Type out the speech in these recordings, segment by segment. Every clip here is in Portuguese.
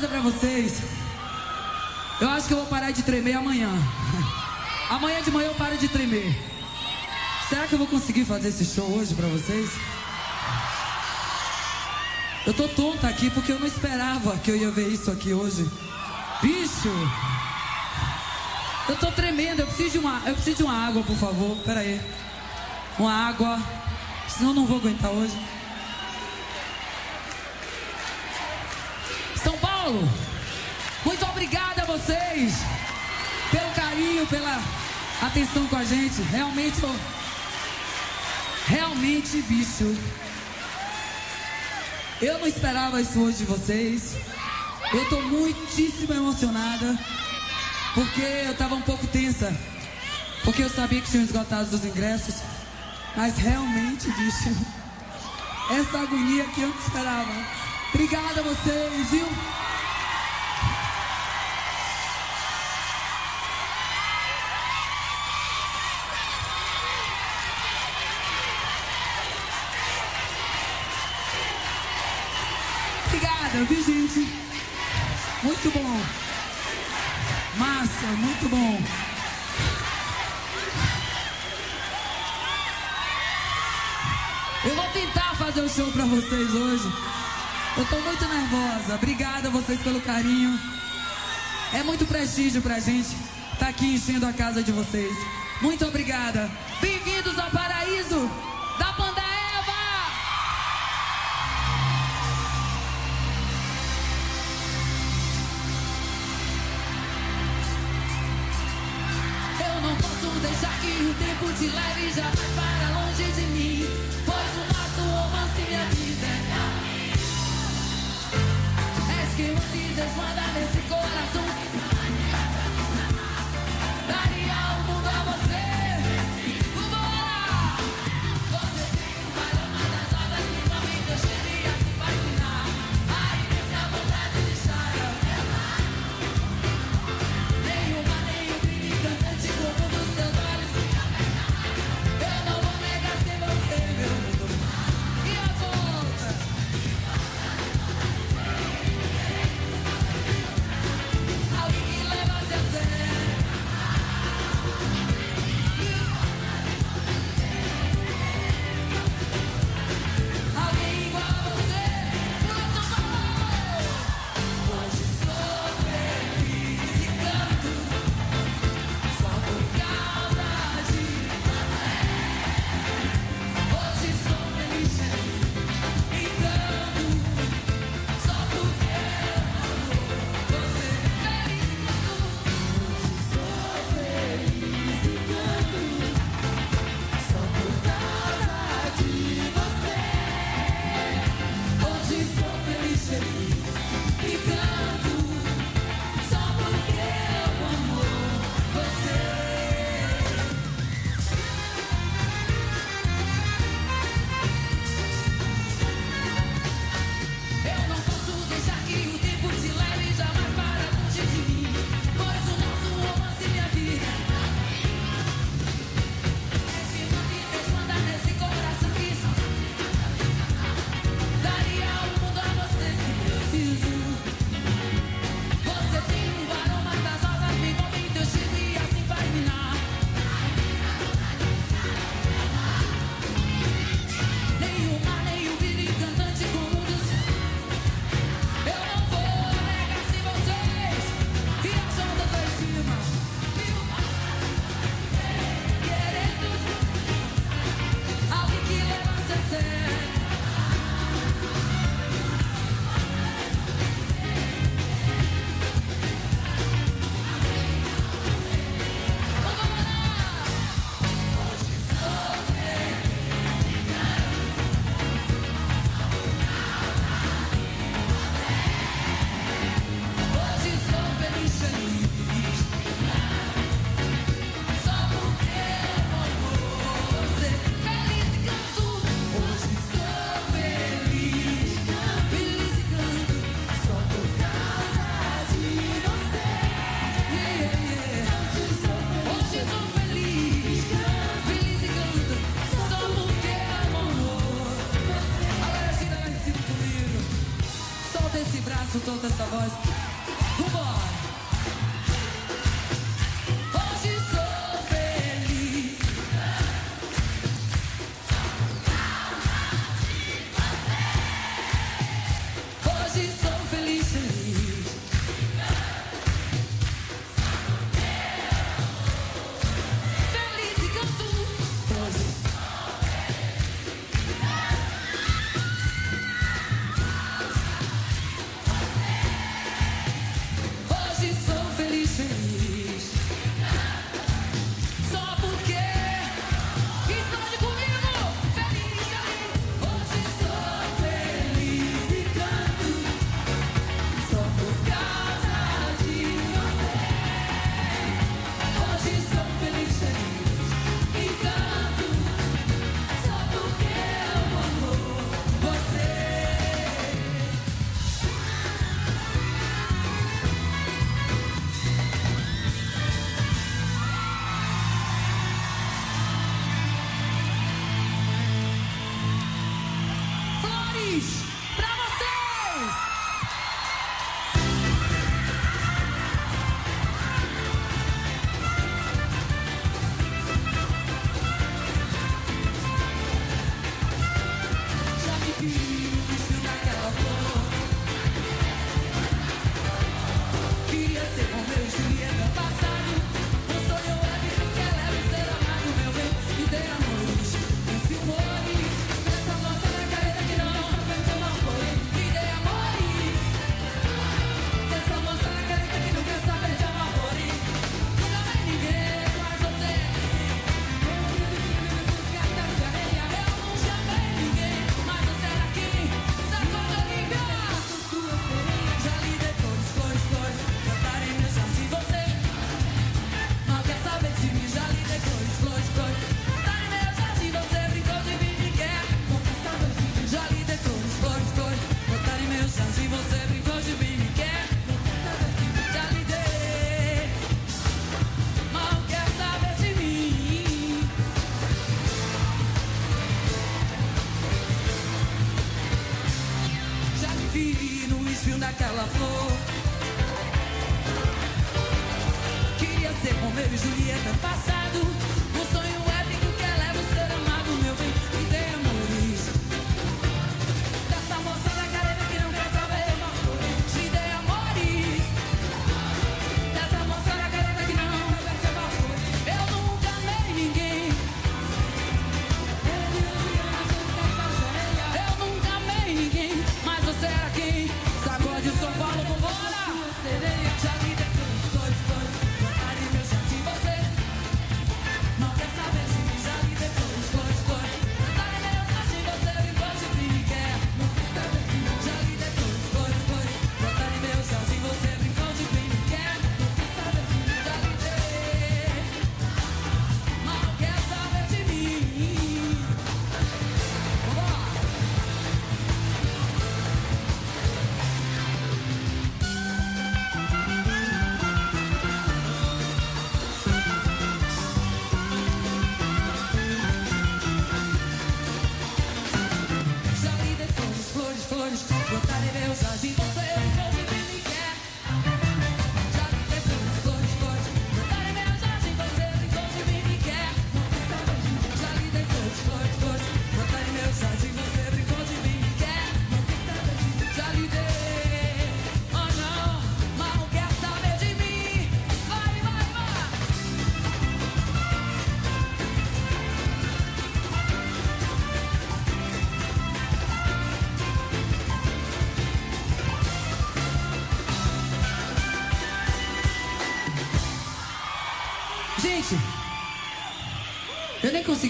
coisa pra vocês. Eu acho que eu vou parar de tremer amanhã. Amanhã de manhã eu paro de tremer. Será que eu vou conseguir fazer esse show hoje pra vocês? Eu tô tonta aqui porque eu não esperava que eu ia ver isso aqui hoje. Bicho! Eu tô tremendo, eu preciso de uma, eu preciso de uma água, por favor. Pera aí. Uma água. Senão eu não vou aguentar hoje. Paulo. Muito obrigada a vocês pelo carinho, pela atenção com a gente. Realmente, realmente, bicho. Eu não esperava isso hoje de vocês. Eu tô muitíssimo emocionada. Porque eu tava um pouco tensa. Porque eu sabia que tinham esgotado os ingressos. Mas realmente, bicho, essa agonia que eu não esperava. Obrigada a vocês, viu? show pra vocês hoje. Eu tô muito nervosa. Obrigada a vocês pelo carinho. É muito prestígio pra gente tá aqui enchendo a casa de vocês. Muito obrigada. Bem-vindos ao paraíso da Banda Eva. Eu não posso deixar que o tempo te leve já vai parar. this one that is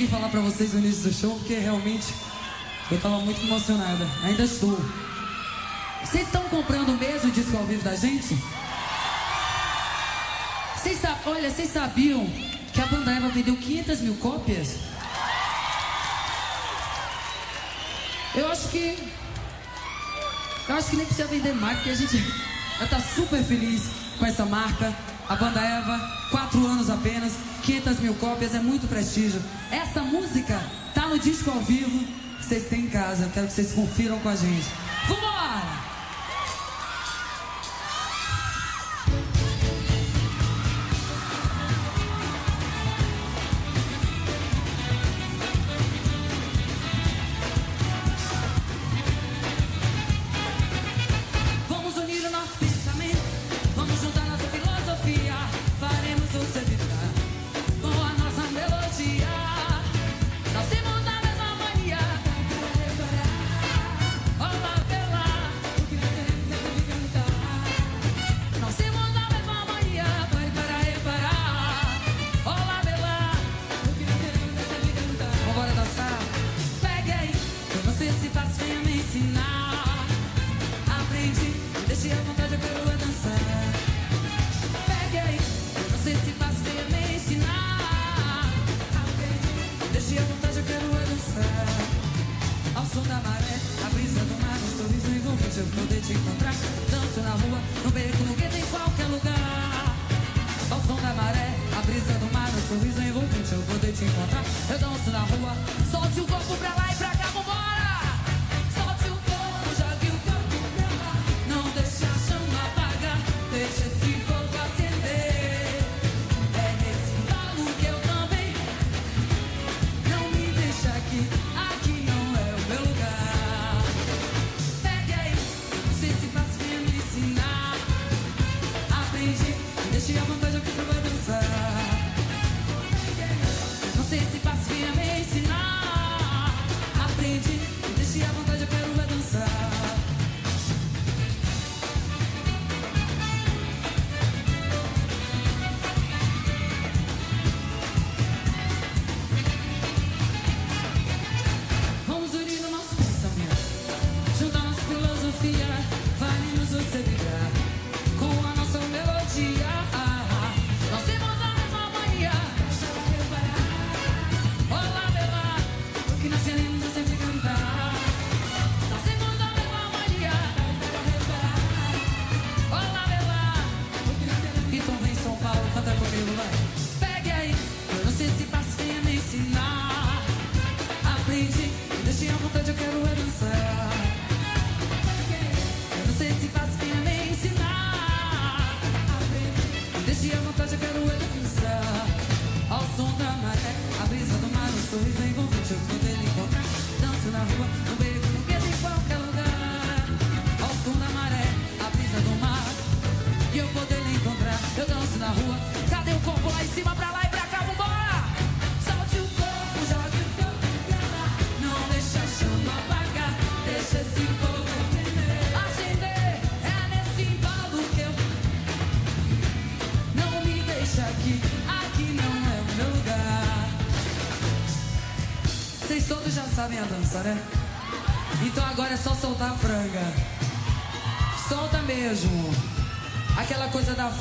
consegui falar pra vocês no início do show, porque realmente eu tava muito emocionada. Ainda estou. Vocês estão comprando mesmo o disco ao vivo da gente? Vocês Olha, vocês sabiam que a banda Eva vendeu 500 mil cópias? Eu acho que. Eu acho que nem precisa vender mais, porque a gente já tá super feliz com essa marca. A banda Eva, 4 anos apenas, 500 mil cópias, é muito prestígio. É essa música tá no disco ao vivo. Vocês têm em casa, quero que vocês confiram com a gente. Vambora!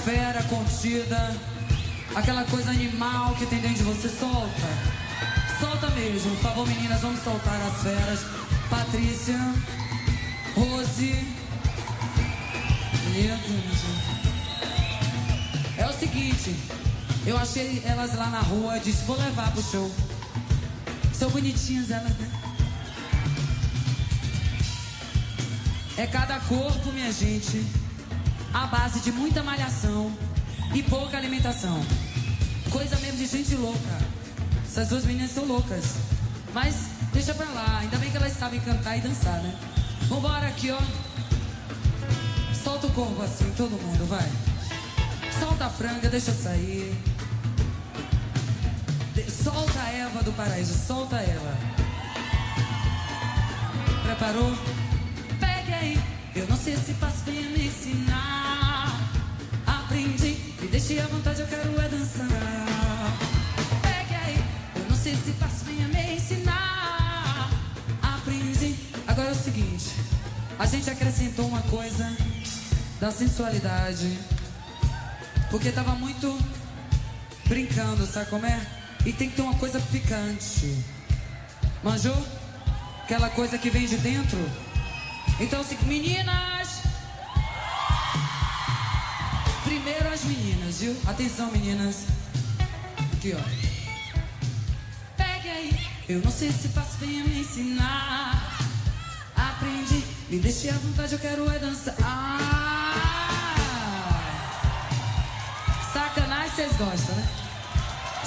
Fera contida. Aquela coisa animal que tem dentro de você. Solta. Solta mesmo. Por favor, meninas, vamos soltar as feras. Patrícia. Rose. Lindo. É o seguinte, eu achei elas lá na rua, disse vou levar pro show. São bonitinhas elas, né? É cada corpo, minha gente, à base de muita malhação e pouca alimentação. Coisa mesmo de gente louca. Essas duas meninas são loucas. Mas deixa pra lá, ainda bem que elas sabem cantar e dançar, né? Vambora aqui, ó. Solta o corpo assim, todo mundo, vai. Solta a franga, deixa sair. De- solta a Eva do paraíso, solta ela. Preparou? Pegue aí. Eu não sei se faço bem deixe à vontade, eu quero é dançar. Pegue aí. Eu não sei se faço bem me ensinar. Aprendi. Agora é o seguinte: a gente acrescentou uma coisa da sensualidade. Porque tava muito brincando, sabe como é? E tem que ter uma coisa picante. Manjou? Aquela coisa que vem de dentro. Então, assim, meninas! As meninas, viu? Atenção, meninas. Aqui, ó. Pegue aí. Eu não sei se faço bem a me ensinar. Aprendi. Me deixe à vontade, eu quero é dançar. Sacanagem vocês gostam, né?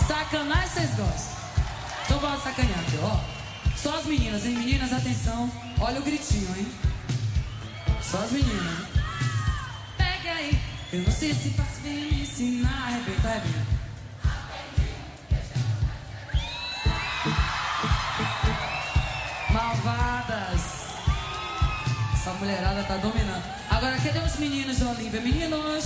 Sacanagem vocês gostam. Então bora sacanear aqui, ó. Só as meninas, hein? Meninas, atenção. Olha o gritinho, hein? Só as meninas, hein? Eu não sei se faço bem me ensinar. Arrebenta, arrebenta. Malvadas. Essa mulherada tá dominando. Agora, cadê os meninos da Olímpia? Meninos!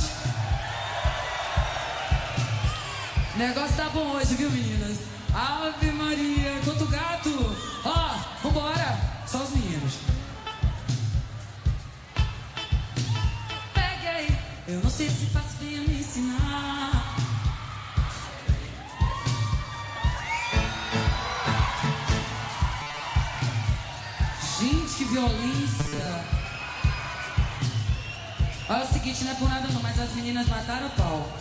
O negócio tá bom hoje, viu, meninas? Ave Maria, quanto gato! Ó, vambora! Só os meninos. Eu não sei se faço bem me ensinar. Gente, que violência! Olha o seguinte, não é por nada não, mas as meninas mataram o pau.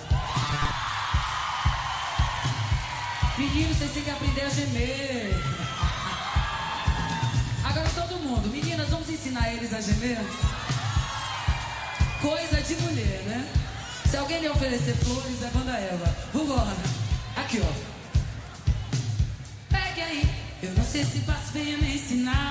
Meninos, vocês têm que aprender a gemer. Agora todo mundo, meninas, vamos ensinar eles a gemer? Coisa de mulher, né? Se alguém lhe oferecer flores, é banda Eva. Vambora. Aqui, ó. Pegue aí. Eu não sei se faço bem a me ensinar.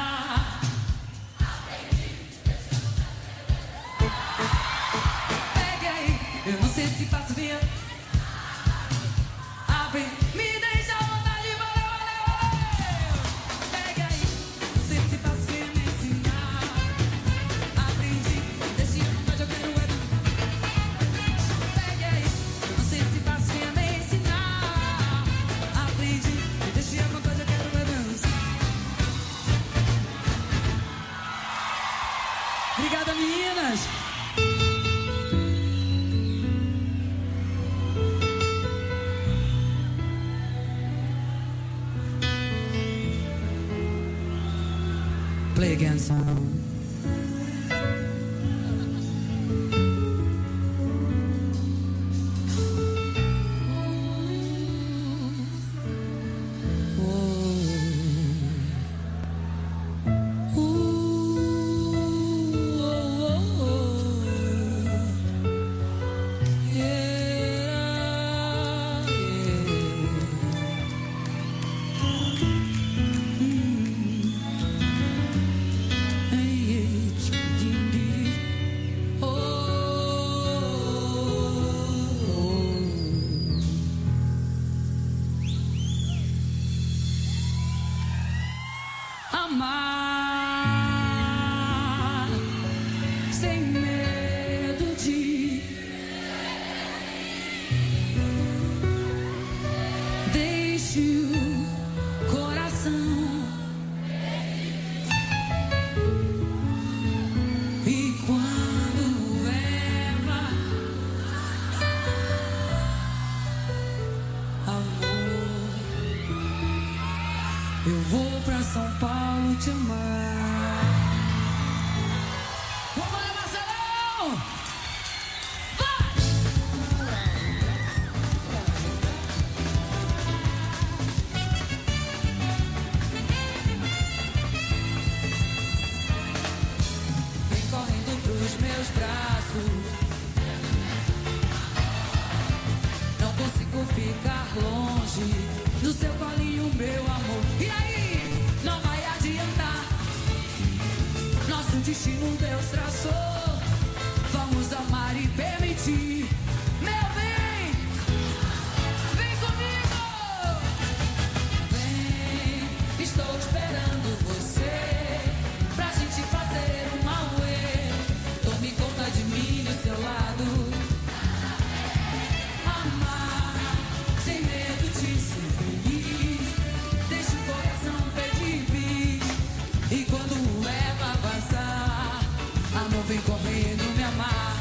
Vem correndo me amar.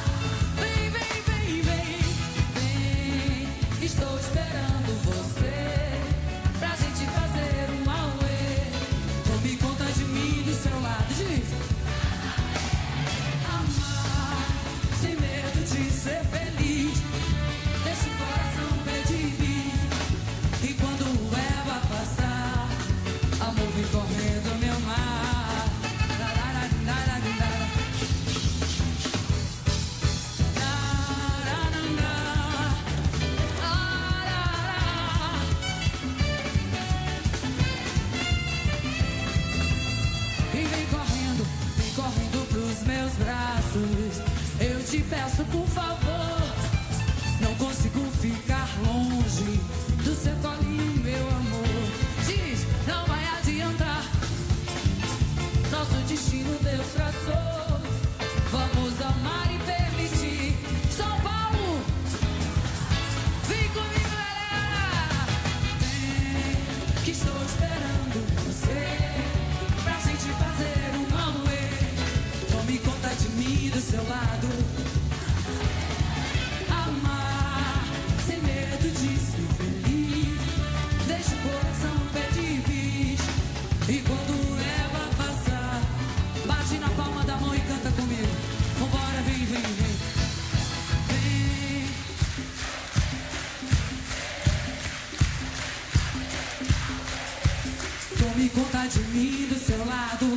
Seu lado.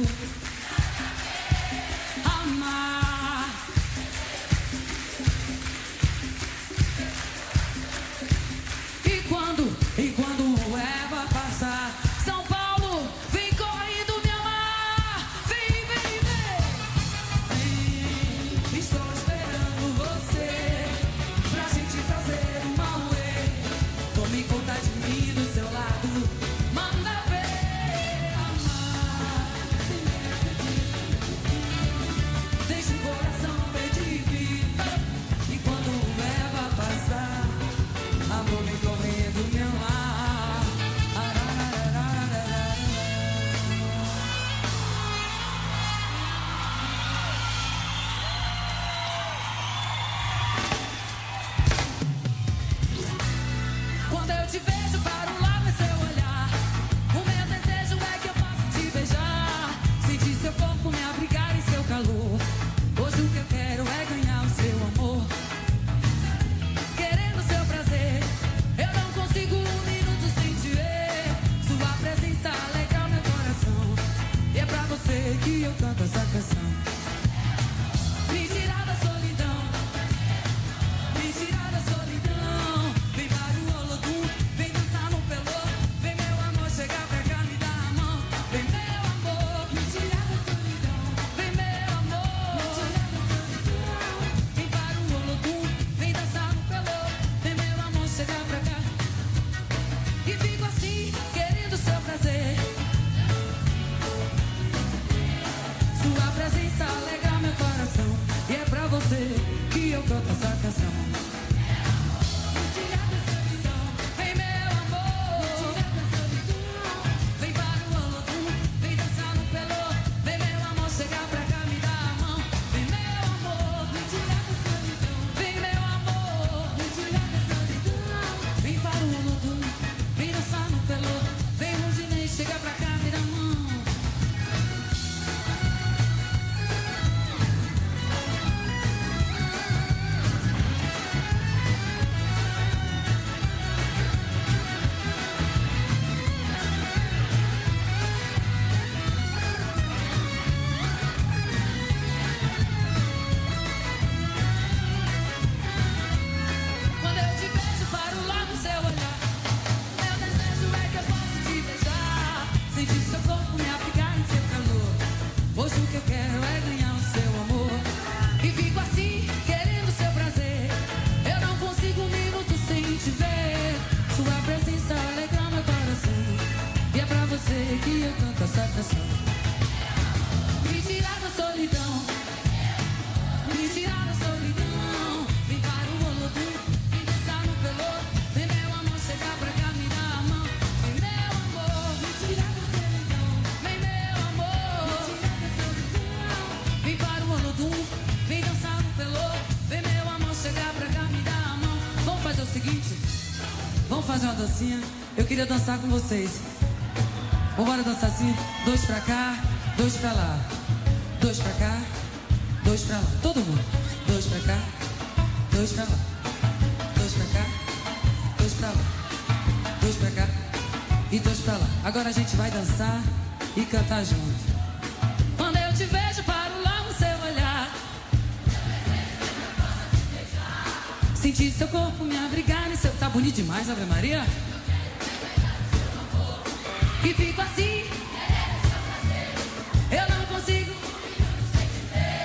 Amar. queria dançar com vocês. Vamos dançar assim? Dois pra cá, dois pra lá. Dois pra cá, dois pra lá. Todo mundo. Dois pra cá, dois pra lá. Dois pra cá, dois pra lá. Dois pra cá e dois pra lá. Agora a gente vai dançar e cantar junto. Quando eu te vejo, paro lá no seu olhar. Sentir seu corpo me abrigar em seu. Tá bonito demais, Ave Maria? e fico assim. Eu não consigo.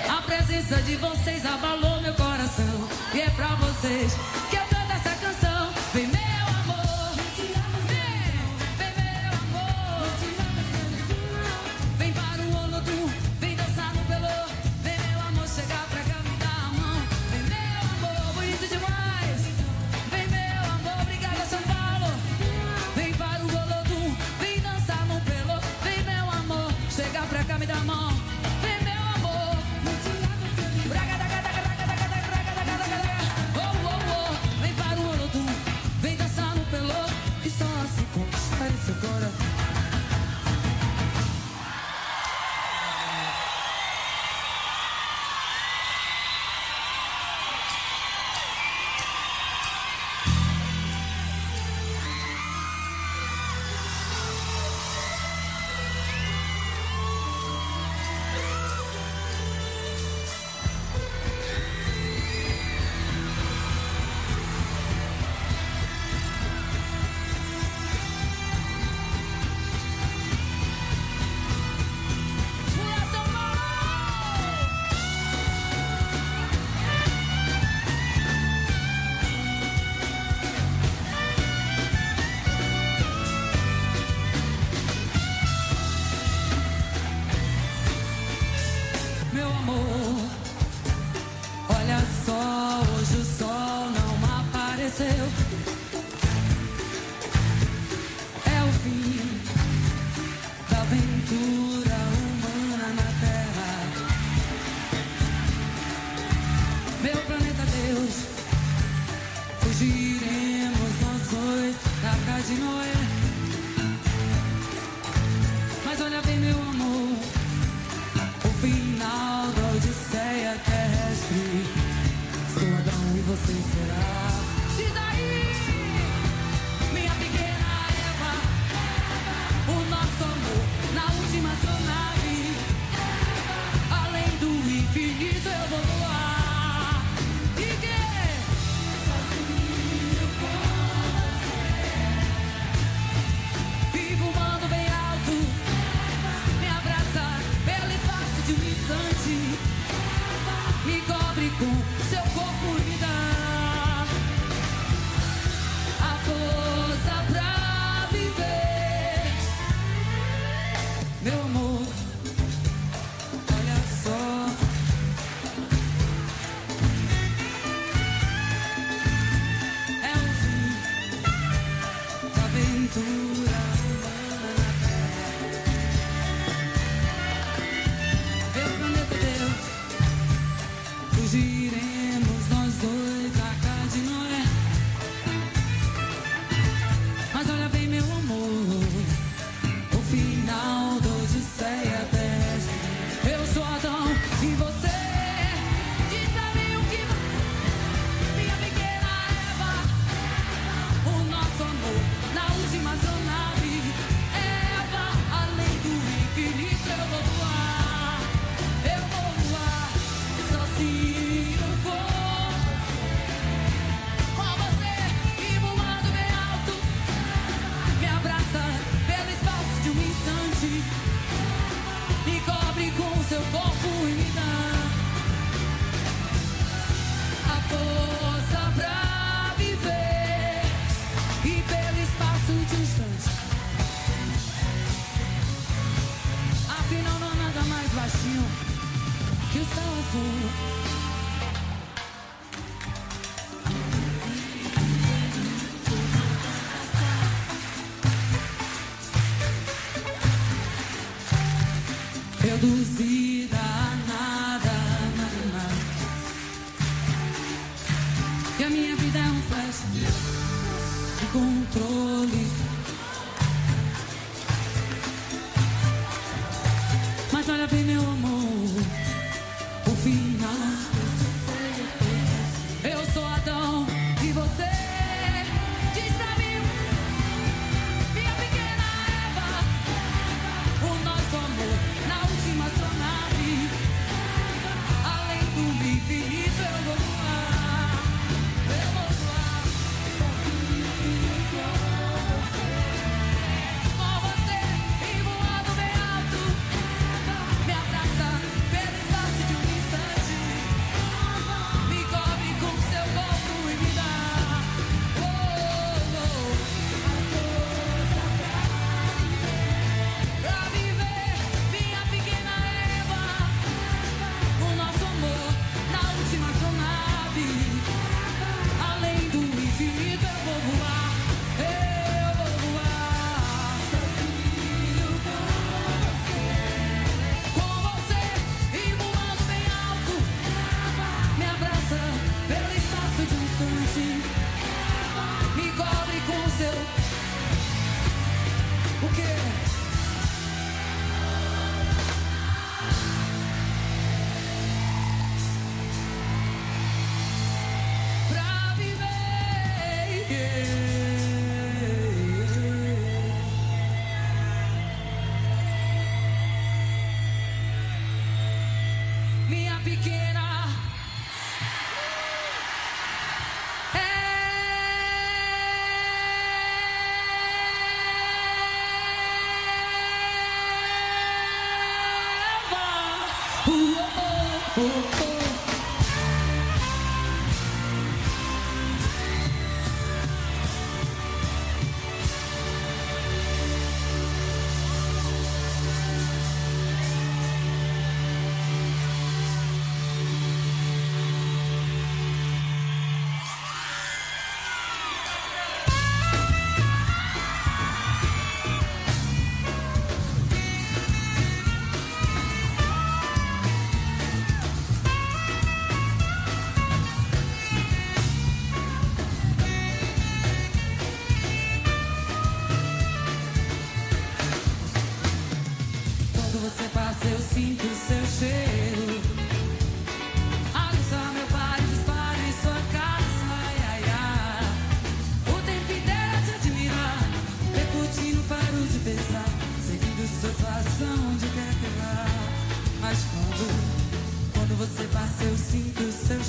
A presença de vocês abalou meu coração. E é pra vocês.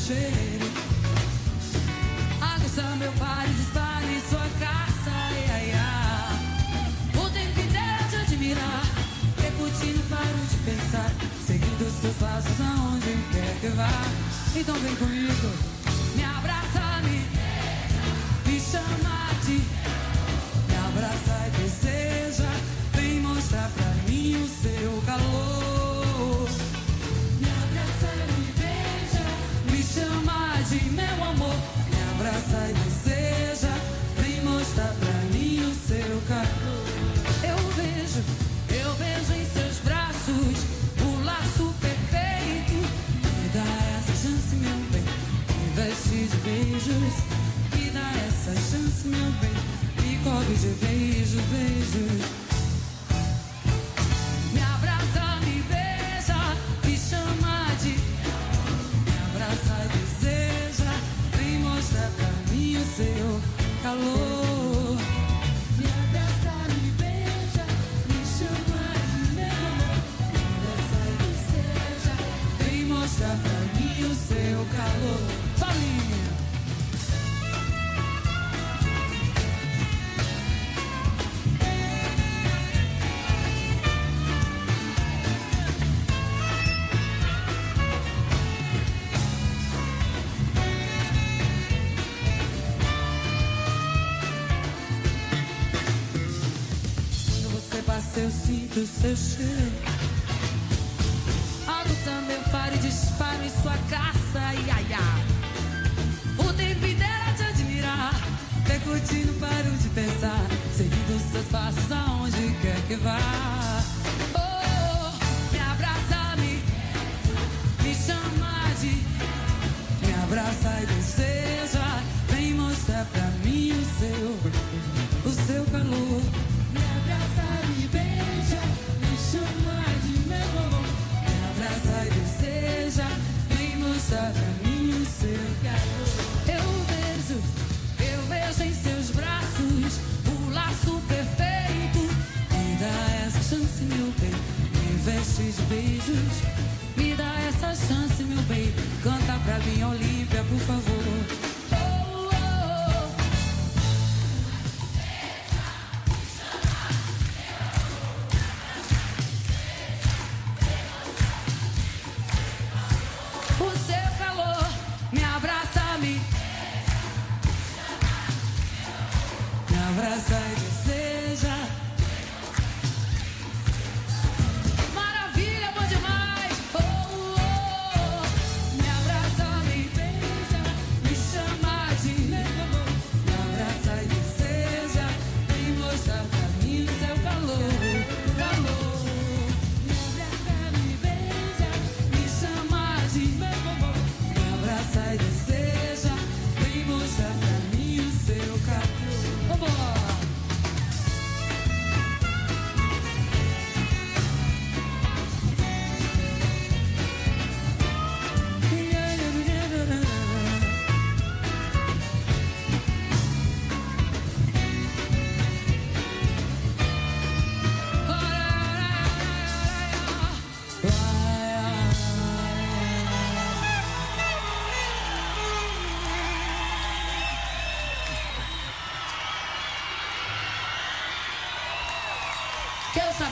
cheiro. Aguça meu pares, espalhe sua caça, ai, ai, ai. O tempo inteiro te admirar, repetindo, paro de pensar. Seguindo seus passos aonde quer que vá. Então vem comigo. muito seu cheiro. Olha meu paro e disparo em sua caça, ia, ia. O tempo inteiro a te admirar, percutindo, paro de perder. Beijos. Me dá essa chance, meu bem, canta pra mim, Olímpia, por favor.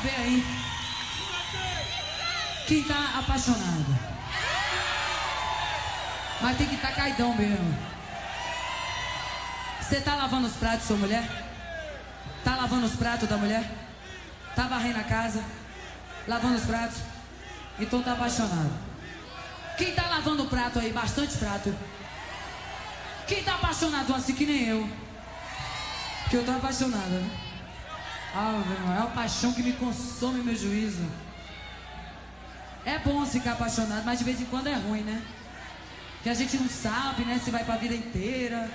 Saber aí quem tá apaixonado. Mas tem que estar tá caidão mesmo. Você tá lavando os pratos, sua mulher? Tá lavando os pratos da mulher? Tá varrendo a casa? Lavando os pratos? Então tá apaixonado. Quem tá lavando o prato aí? Bastante prato. Quem tá apaixonado assim que nem eu? Que eu tô apaixonada, né? Ah, meu irmão, é uma paixão que me consome meu juízo. É bom ficar apaixonado, mas de vez em quando é ruim, né? Que a gente não sabe, né, se vai pra vida inteira.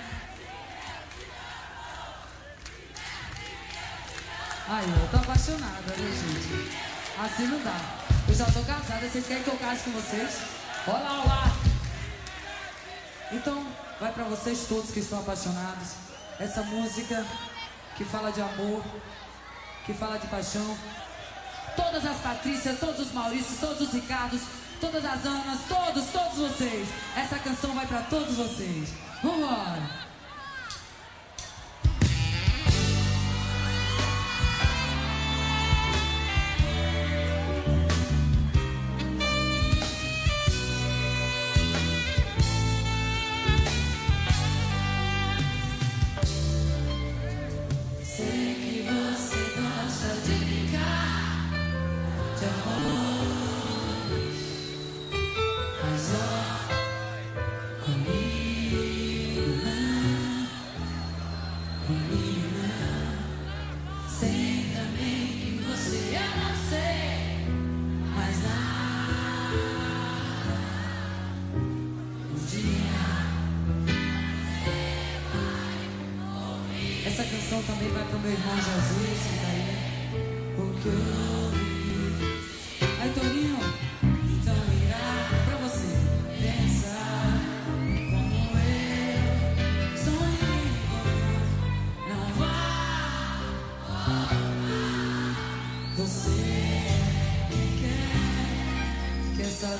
Aí, eu tô apaixonada, né, gente? Assim não dá. Eu já tô casada, vocês querem que eu case com vocês? Olá, olá! Então, vai pra vocês todos que estão apaixonados. Essa música que fala de amor, que fala de paixão. Todas as Patrícias, todos os Maurícios, todos os Ricardos, todas as Anas, todos, todos vocês. Essa canção vai pra todos vocês. Vambora! Comigo não.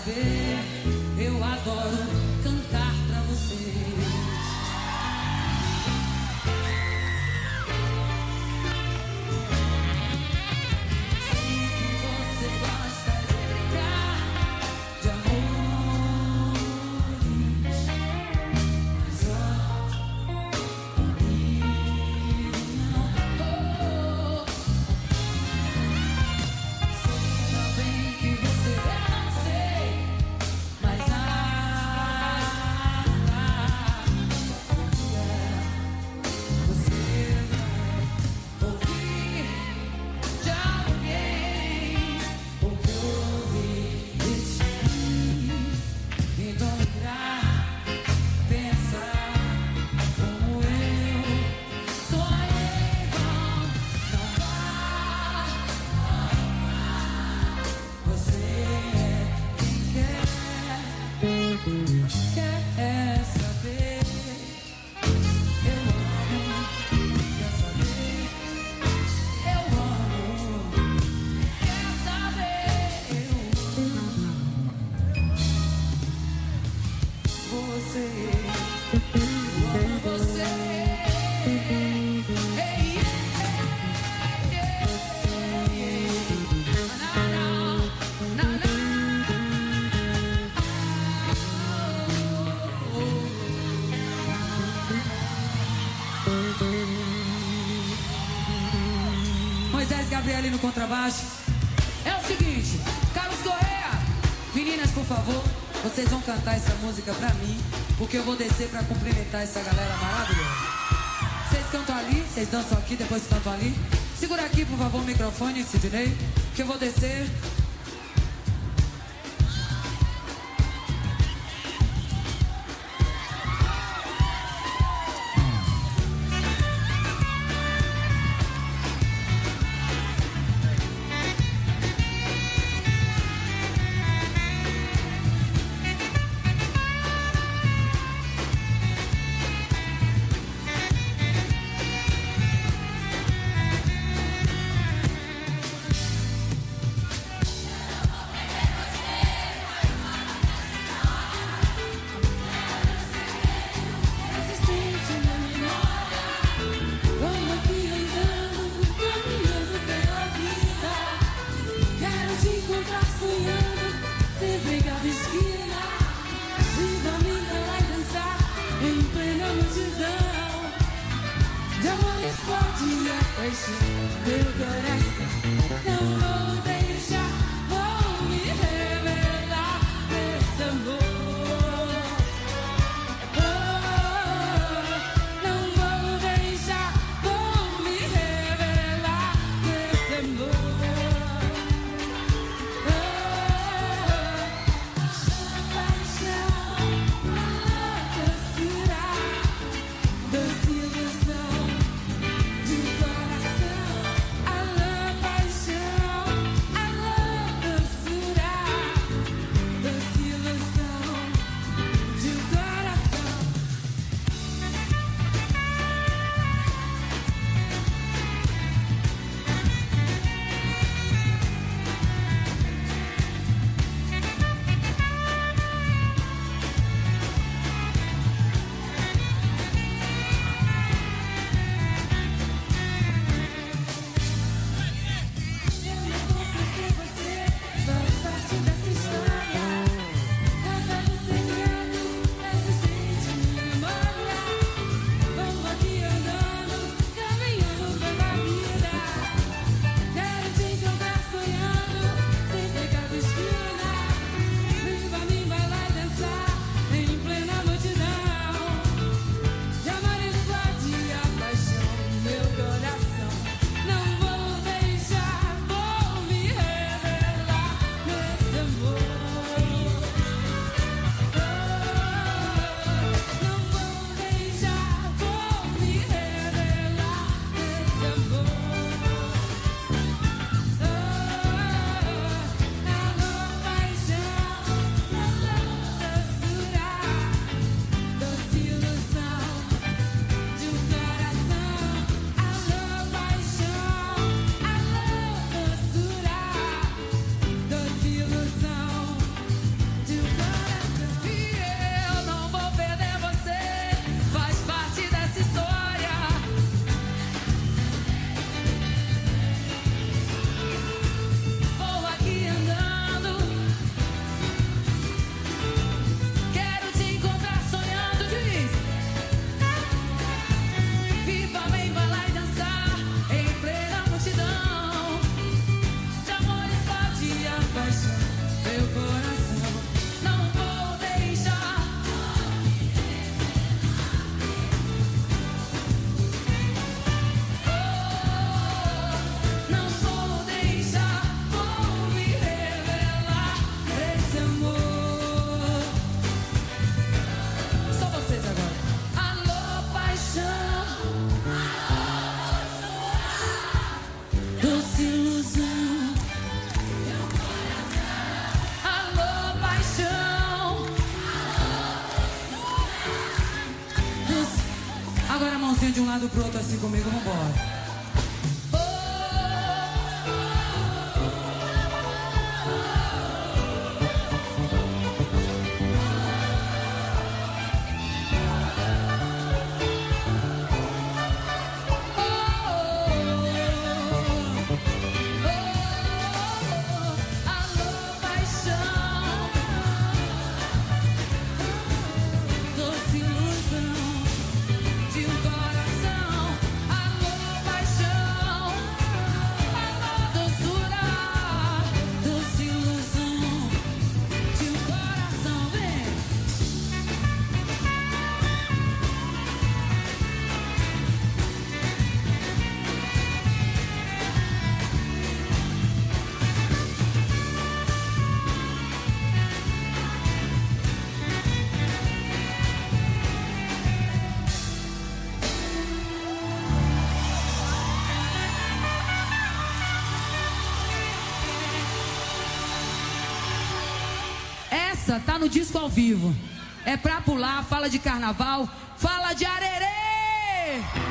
Quer, pra mim, porque eu vou descer pra cumprimentar essa galera maravilhosa. Vocês cantam ali, vocês dançam aqui, depois cantam ali. Segura aqui, por favor, o microfone, Sidney, que eu vou descer lado pro outro assim comigo, vambora. tá no disco ao vivo. É pra pular, fala de carnaval, fala de arerê!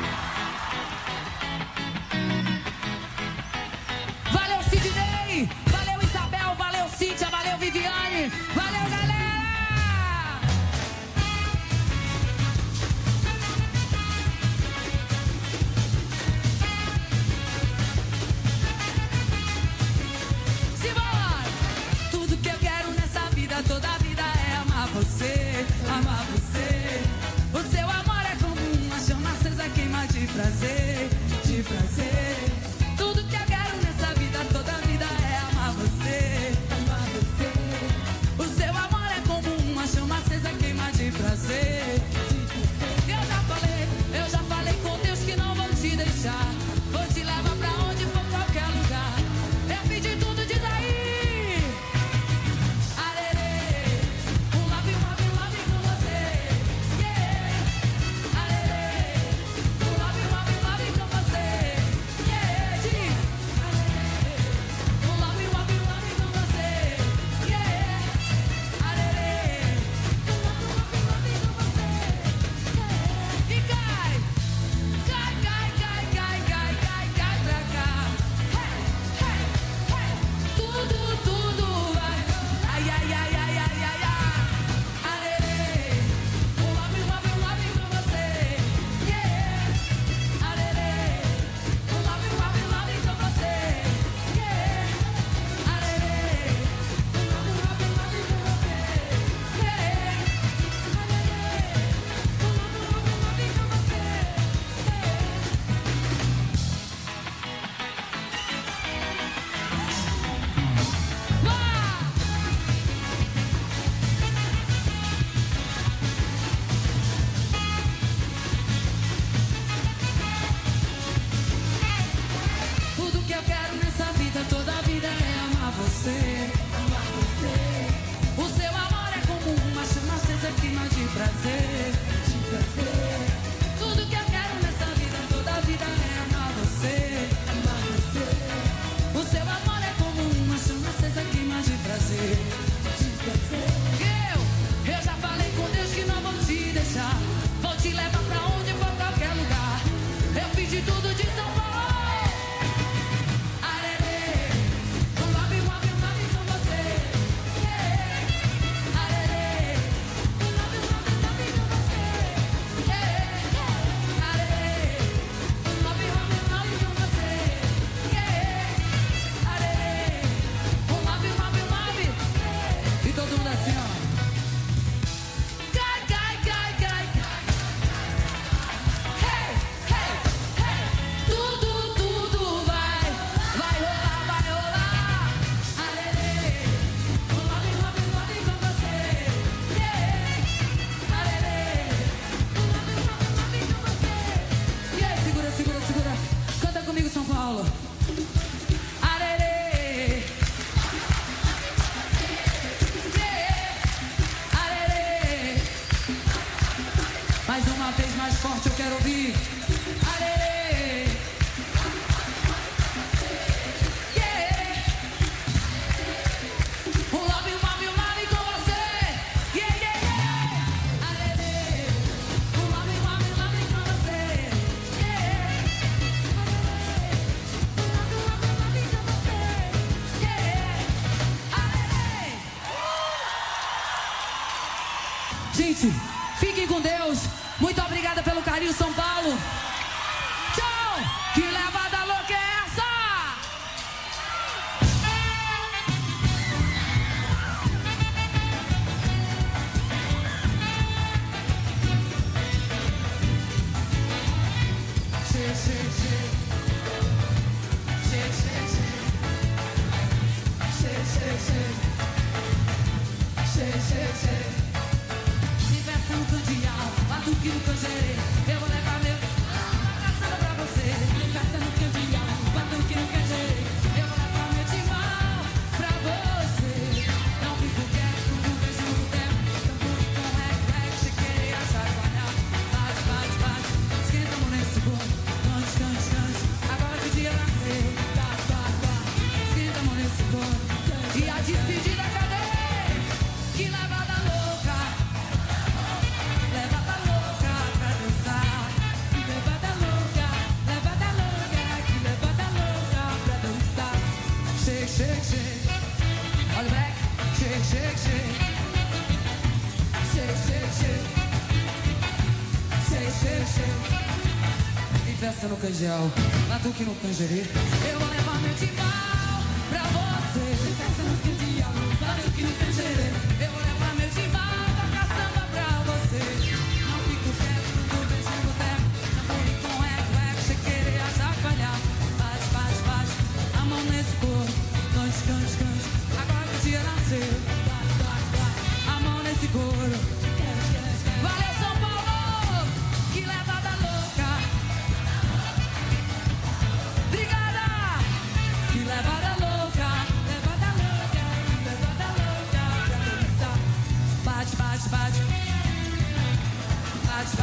believed Festa no canjal, na Duque no Canjeri. Eu vou levar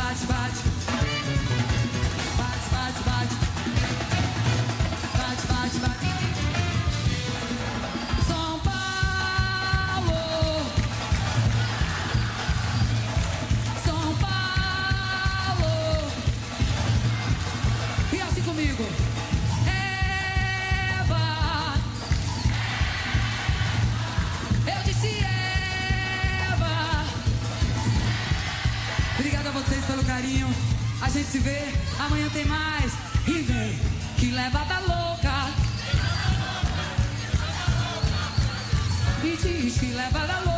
Watch, watch. tem mais. E vem, que levada louca. e diz que levada louca.